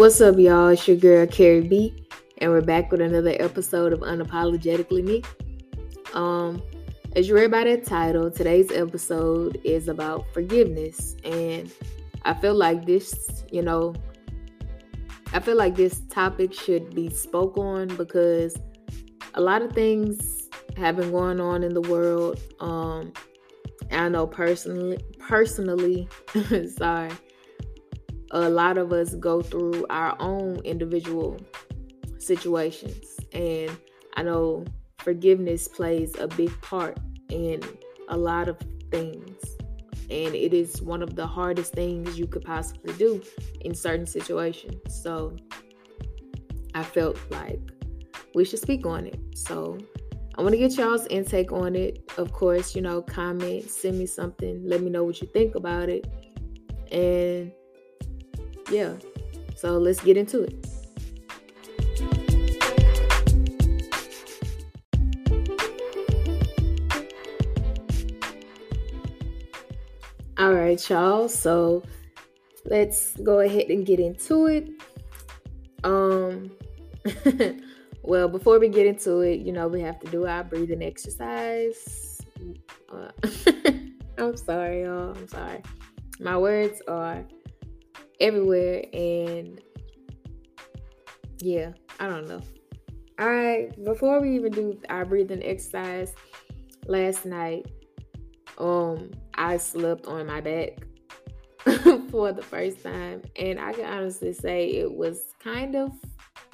What's up, y'all? It's your girl Carrie B, and we're back with another episode of Unapologetically Me. Um, as you read by that title, today's episode is about forgiveness, and I feel like this, you know, I feel like this topic should be spoke on because a lot of things have been going on in the world. Um, I know personally, personally, sorry a lot of us go through our own individual situations. And I know forgiveness plays a big part in a lot of things. And it is one of the hardest things you could possibly do in certain situations. So I felt like we should speak on it. So I want to get y'all's intake on it. Of course, you know, comment, send me something, let me know what you think about it. And yeah. So let's get into it. All right, y'all. So let's go ahead and get into it. Um well, before we get into it, you know, we have to do our breathing exercise. Uh, I'm sorry, y'all. I'm sorry. My words are everywhere and yeah, I don't know. I before we even do our breathing exercise last night, um, I slept on my back for the first time, and I can honestly say it was kind of,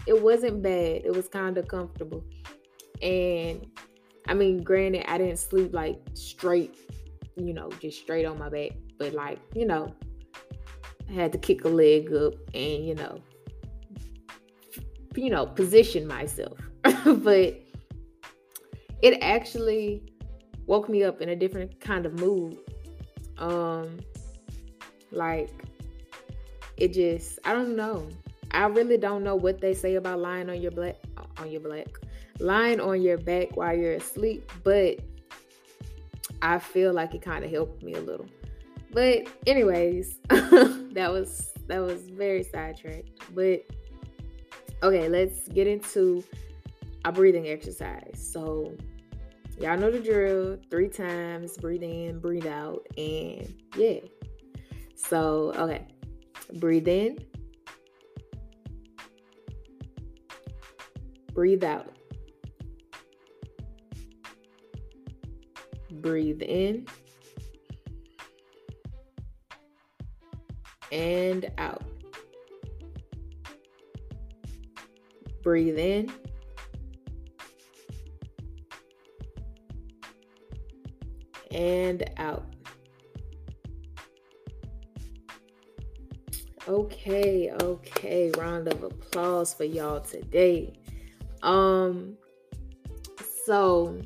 it wasn't bad. It was kind of comfortable, and I mean, granted, I didn't sleep like straight, you know, just straight on my back, but like you know, Had to kick a leg up and, you know, you know, position myself. but it actually woke me up in a different kind of mood. Um like it just I don't know. I really don't know what they say about lying on your black on your black lying on your back while you're asleep, but I feel like it kind of helped me a little. But anyways, that was that was very sidetracked. But okay, let's get into a breathing exercise. So y'all know the drill. Three times, breathe in, breathe out, and yeah. So okay, breathe in, breathe out. Breathe in and out. Breathe in. And out. Okay, okay. Round of applause for y'all today. Um so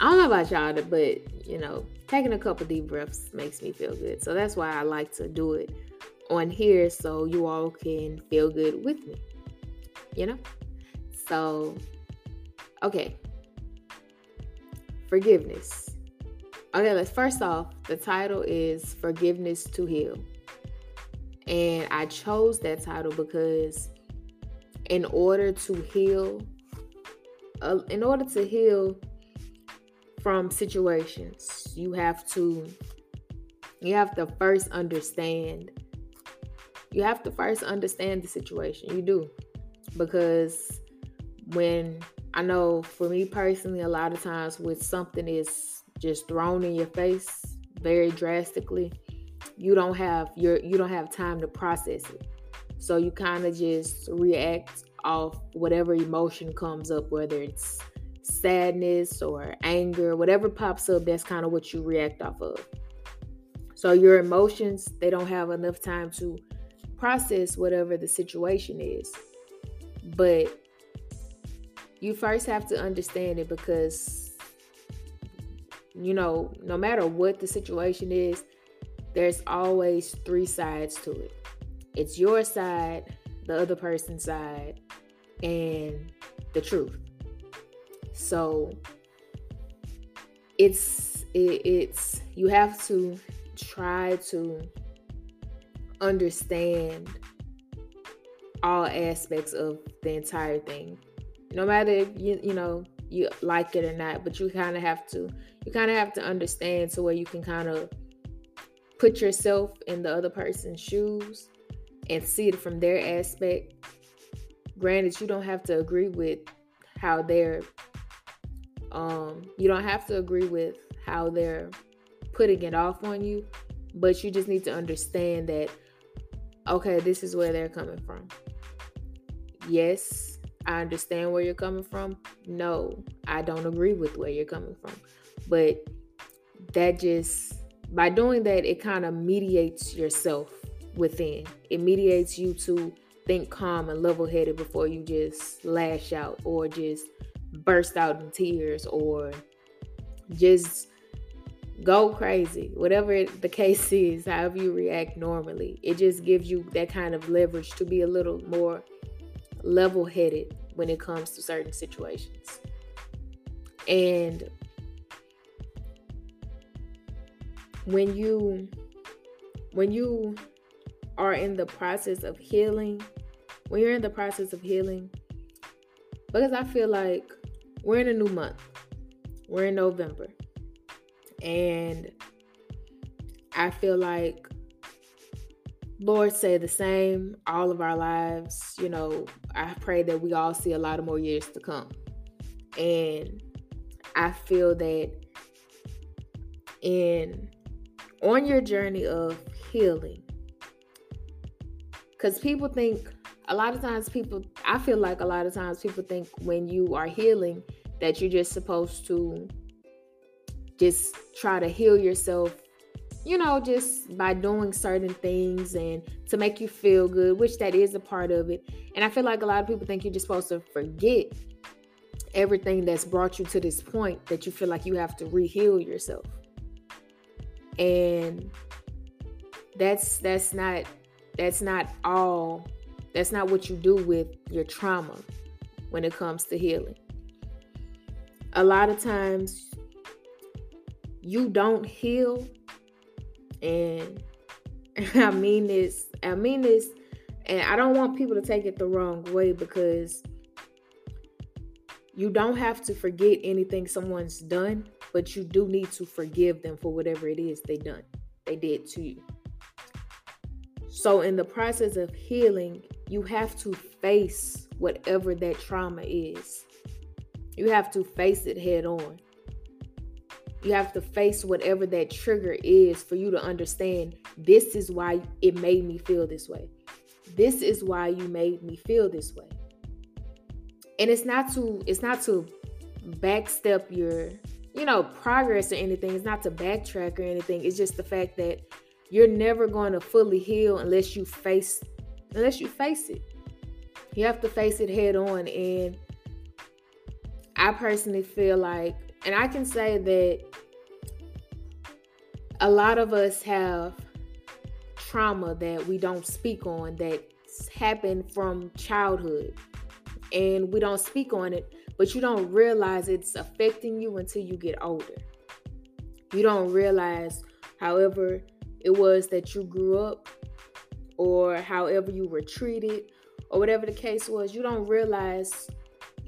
I don't know about y'all, but you know, taking a couple deep breaths makes me feel good. So that's why I like to do it on here so you all can feel good with me. You know? So, okay. Forgiveness. Okay, let's first off, the title is Forgiveness to Heal. And I chose that title because in order to heal, uh, in order to heal, from situations. You have to you have to first understand you have to first understand the situation. You do. Because when I know for me personally a lot of times when something is just thrown in your face very drastically, you don't have your you don't have time to process it. So you kind of just react off whatever emotion comes up whether it's sadness or anger, whatever pops up, that's kind of what you react off of. So your emotions, they don't have enough time to process whatever the situation is. But you first have to understand it because you know, no matter what the situation is, there's always three sides to it. It's your side, the other person's side, and the truth. So it's it, it's you have to try to understand all aspects of the entire thing. No matter if you you know you like it or not, but you kind of have to you kind of have to understand to where you can kind of put yourself in the other person's shoes and see it from their aspect. Granted, you don't have to agree with how they're um you don't have to agree with how they're putting it off on you, but you just need to understand that okay, this is where they're coming from. Yes, I understand where you're coming from. No, I don't agree with where you're coming from. But that just by doing that, it kind of mediates yourself within. It mediates you to think calm and level headed before you just lash out or just burst out in tears or just go crazy. Whatever the case is, however you react normally, it just gives you that kind of leverage to be a little more level headed when it comes to certain situations. And when you when you are in the process of healing, when you're in the process of healing, because I feel like we're in a new month. We're in November. And I feel like Lord say the same all of our lives. You know, I pray that we all see a lot of more years to come. And I feel that in on your journey of healing, because people think a lot of times people I feel like a lot of times people think when you are healing that you're just supposed to just try to heal yourself you know, just by doing certain things and to make you feel good, which that is a part of it. And I feel like a lot of people think you're just supposed to forget everything that's brought you to this point that you feel like you have to re-heal yourself. And that's that's not that's not all that's not what you do with your trauma when it comes to healing. A lot of times you don't heal and I mean this, I mean this, and I don't want people to take it the wrong way because you don't have to forget anything someone's done, but you do need to forgive them for whatever it is they done, they did to you. So in the process of healing, you have to face whatever that trauma is. You have to face it head on. You have to face whatever that trigger is for you to understand this is why it made me feel this way. This is why you made me feel this way. And it's not to it's not to backstep your, you know, progress or anything. It's not to backtrack or anything. It's just the fact that you're never going to fully heal unless you face unless you face it. You have to face it head on and I personally feel like and I can say that a lot of us have trauma that we don't speak on that's happened from childhood and we don't speak on it, but you don't realize it's affecting you until you get older. You don't realize, however, it was that you grew up or however you were treated or whatever the case was, you don't realize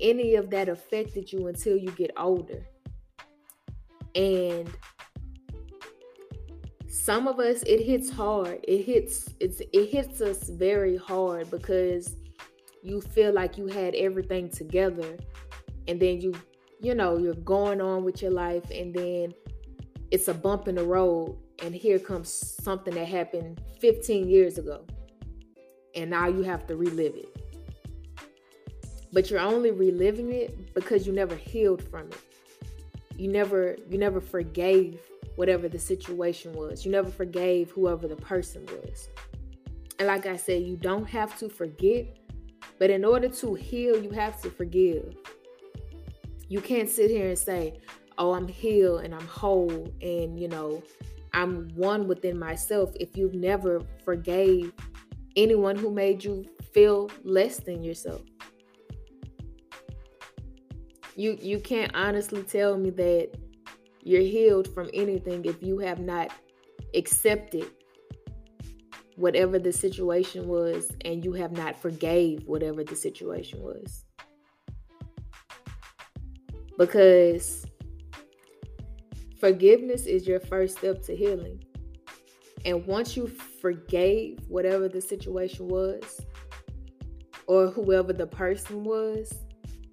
any of that affected you until you get older. And some of us it hits hard it hits it's it hits us very hard because you feel like you had everything together and then you you know you're going on with your life and then it's a bump in the road and here comes something that happened 15 years ago and now you have to relive it but you're only reliving it because you never healed from it you never you never forgave whatever the situation was. You never forgave whoever the person was. And like I said, you don't have to forget, but in order to heal, you have to forgive. You can't sit here and say, "Oh, I'm healed and I'm whole and, you know, I'm one within myself" if you've never forgave anyone who made you feel less than yourself. You you can't honestly tell me that you're healed from anything if you have not accepted whatever the situation was and you have not forgave whatever the situation was because forgiveness is your first step to healing. And once you forgave whatever the situation was or whoever the person was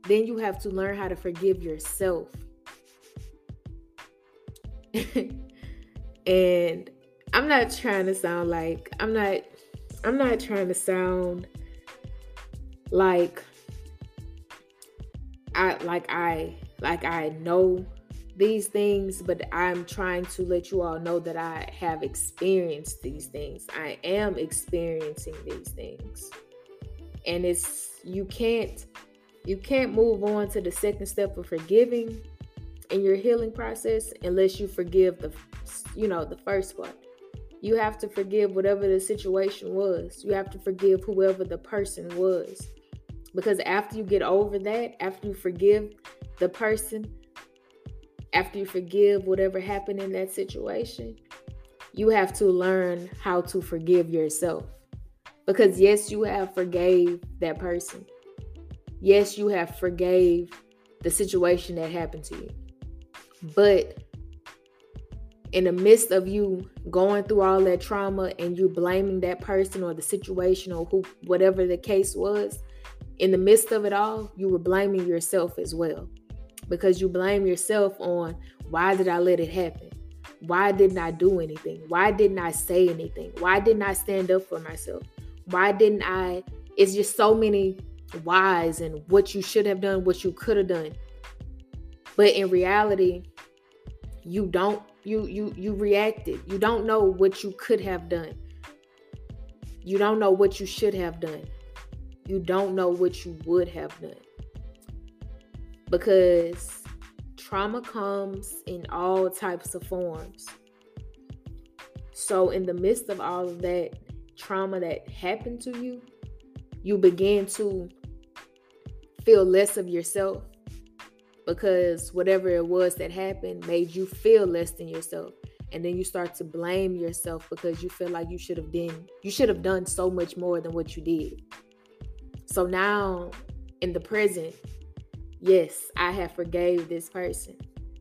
then you have to learn how to forgive yourself. And I'm not trying to sound like I'm not I'm not trying to sound like I like I like I know these things, but I'm trying to let you all know that I have experienced these things. I am experiencing these things. And it's you can't you can't move on to the second step of forgiving in your healing process unless you forgive the you know the first part you have to forgive whatever the situation was you have to forgive whoever the person was because after you get over that after you forgive the person after you forgive whatever happened in that situation you have to learn how to forgive yourself. Because yes you have forgave that person. Yes you have forgave the situation that happened to you. But in the midst of you going through all that trauma and you blaming that person or the situation or who whatever the case was, in the midst of it all, you were blaming yourself as well. Because you blame yourself on why did I let it happen? Why didn't I do anything? Why didn't I say anything? Why didn't I stand up for myself? Why didn't I? It's just so many whys and what you should have done, what you could have done. But in reality, you don't you you you reacted you don't know what you could have done you don't know what you should have done you don't know what you would have done because trauma comes in all types of forms. So in the midst of all of that trauma that happened to you you begin to feel less of yourself because whatever it was that happened made you feel less than yourself. And then you start to blame yourself because you feel like you should have been you should have done so much more than what you did. So now in the present yes i have forgave this person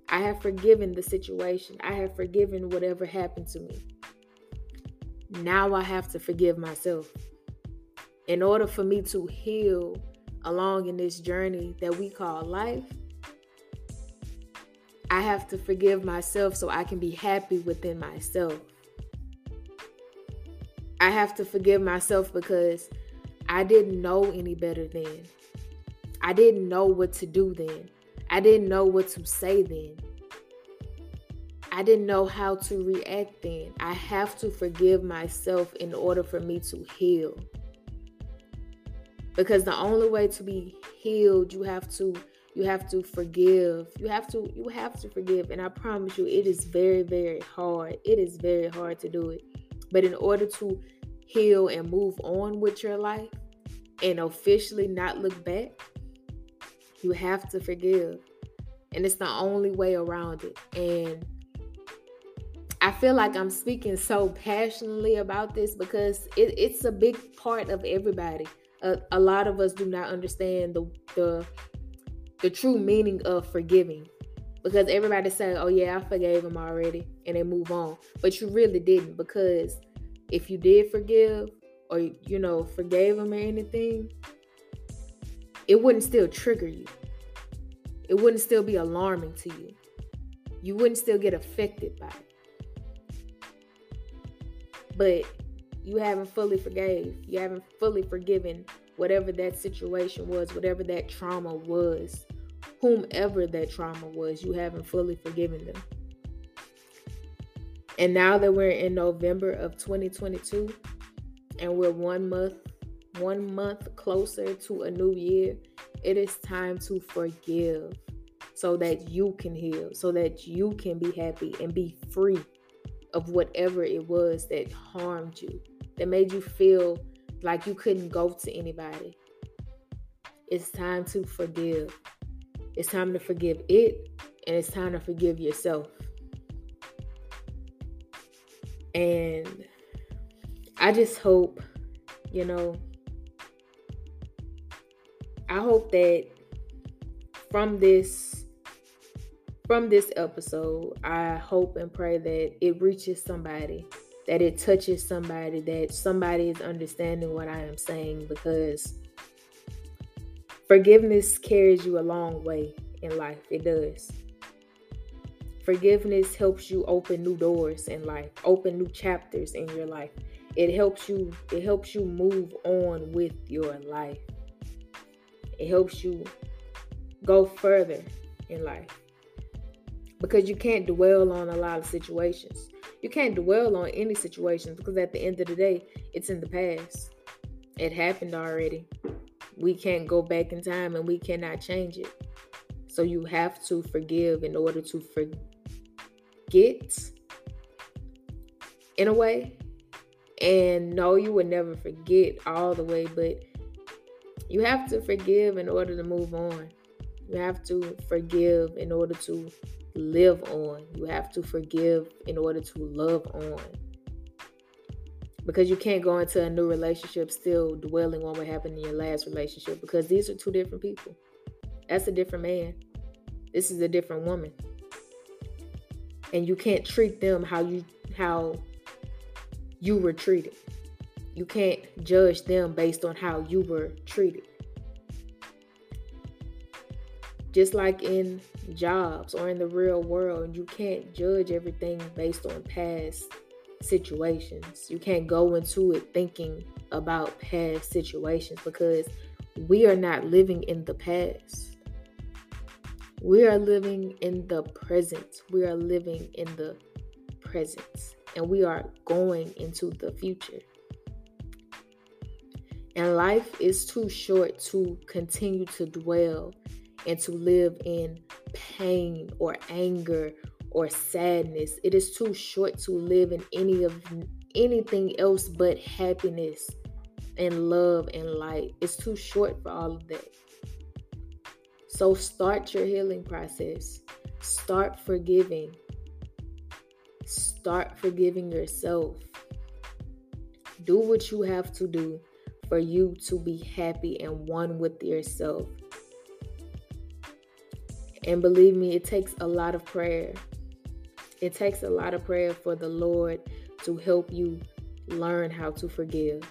i have forgiven the situation i have forgiven whatever happened to me now i have to forgive myself in order for me to heal along in this journey that we call life I have to forgive myself so I can be happy within myself. I have to forgive myself because I didn't know any better then. I didn't know what to do then. I didn't know what to say then. I didn't know how to react then. I have to forgive myself in order for me to heal. Because the only way to be healed, you have to you have to forgive you have to you have to forgive and i promise you it is very very hard it is very hard to do it but in order to heal and move on with your life and officially not look back you have to forgive and it's the only way around it and I feel like I'm speaking so passionately about this because it, it's a big part of everybody. A, a, lot of us do not understand the the the true meaning of forgiving. Because everybody say, oh yeah, I forgave him already, and they move on. But you really didn't, because if you did forgive or you know, forgave him or anything, it wouldn't still trigger you. It wouldn't still be alarming to you. You wouldn't still get affected by it. But you haven't fully forgave. You haven't fully forgiven whatever that situation was, whatever that trauma was, whomever that trauma was, you haven't fully forgiven them. And now that we're in November of 2022 and we're one month one month closer to a new year, it is time to forgive so that you can heal, so that you can be happy and be free of whatever it was that harmed you, that made you feel like you couldn't go to anybody. It's time to forgive. It's time to forgive it, and it's time to forgive yourself. And I just hope, you know, I hope that from this from this episode, I hope and pray that it reaches somebody, that it touches somebody, that somebody is understanding what I am saying because forgiveness carries you a long way in life. It does. Forgiveness helps you open new doors in life, open new chapters in your life. It helps you it helps you move on with your life. It helps you go further in life because you can't dwell on a lot of situations. You can't dwell on any situations because at the end of the day, it's in the past. It happened already. We can't go back in time and we cannot change it. So you have to forgive in order to forget in a way. And no, you would never forget all the way, but you have to forgive in order to move on. You have to forgive in order to live on. You have to forgive in order to love on. Because you can't go into a new relationship still dwelling on what happened in your last relationship because these are two different people. That's a different man. This is a different woman. And you can't treat them how you how you were treated. You can't judge them based on how you were treated. Just like in jobs or in the real world, you can't judge everything based on past situations. You can't go into it thinking about past situations because we are not living in the past. We are living in the present. We are living in the present. And we are going into the future. And life is too short to continue to dwell and to live in pain or anger or sadness. It is too short to live in any of anything else but happiness and love and light. It's too short for all of that. So start your healing process. Start forgiving. Start forgiving yourself. Do what you have to do for you to be happy and one with yourself. And believe me, it takes a lot of prayer. It takes a lot of prayer for the Lord to help you learn how to forgive.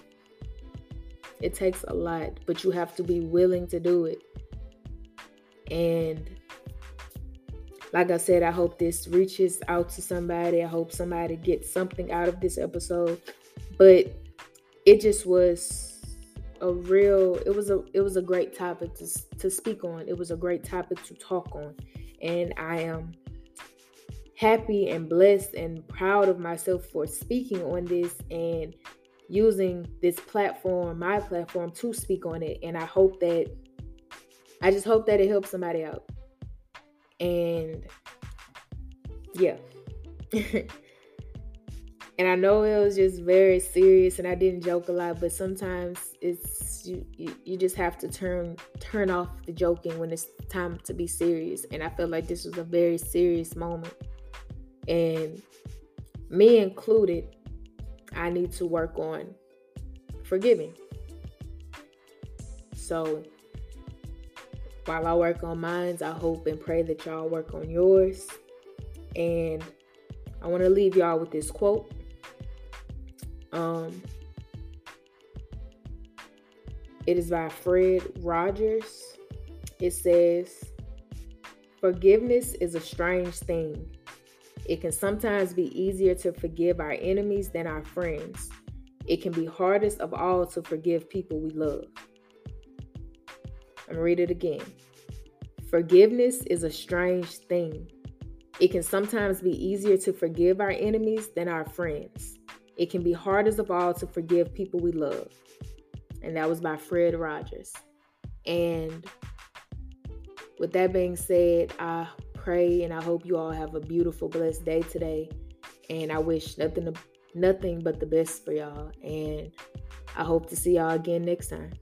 It takes a lot, but you have to be willing to do it. And like I said, I hope this reaches out to somebody. I hope somebody gets something out of this episode. But it just was a real it was a it was a great topic to to speak on. It was a great topic to talk on. And I am happy and blessed and proud of myself for speaking on this and using this platform, my platform to speak on it. And I hope that I just hope that it helps somebody out. And yeah. and I know it was just very serious and I didn't joke a lot, but sometimes it's you, you, you just have to turn turn off the joking when it's time to be serious. And I felt like this was a very serious moment. And me included, I need to work on forgiving. So while I work on mine, I hope and pray that y'all work on yours. And I want to leave y'all with this quote um, it is by Fred Rogers. It says, Forgiveness is a strange thing. It can sometimes be easier to forgive our enemies than our friends. It can be hardest of all to forgive people we love. I'm read it again. Forgiveness is a strange thing. It can sometimes be easier to forgive our enemies than our friends. It can be hardest of all to forgive people we love. And that was by Fred Rogers. And with that being said, I pray and I hope you all have a beautiful, blessed day today. And I wish nothing nothing but the best for y'all. And I hope to see y'all again next time.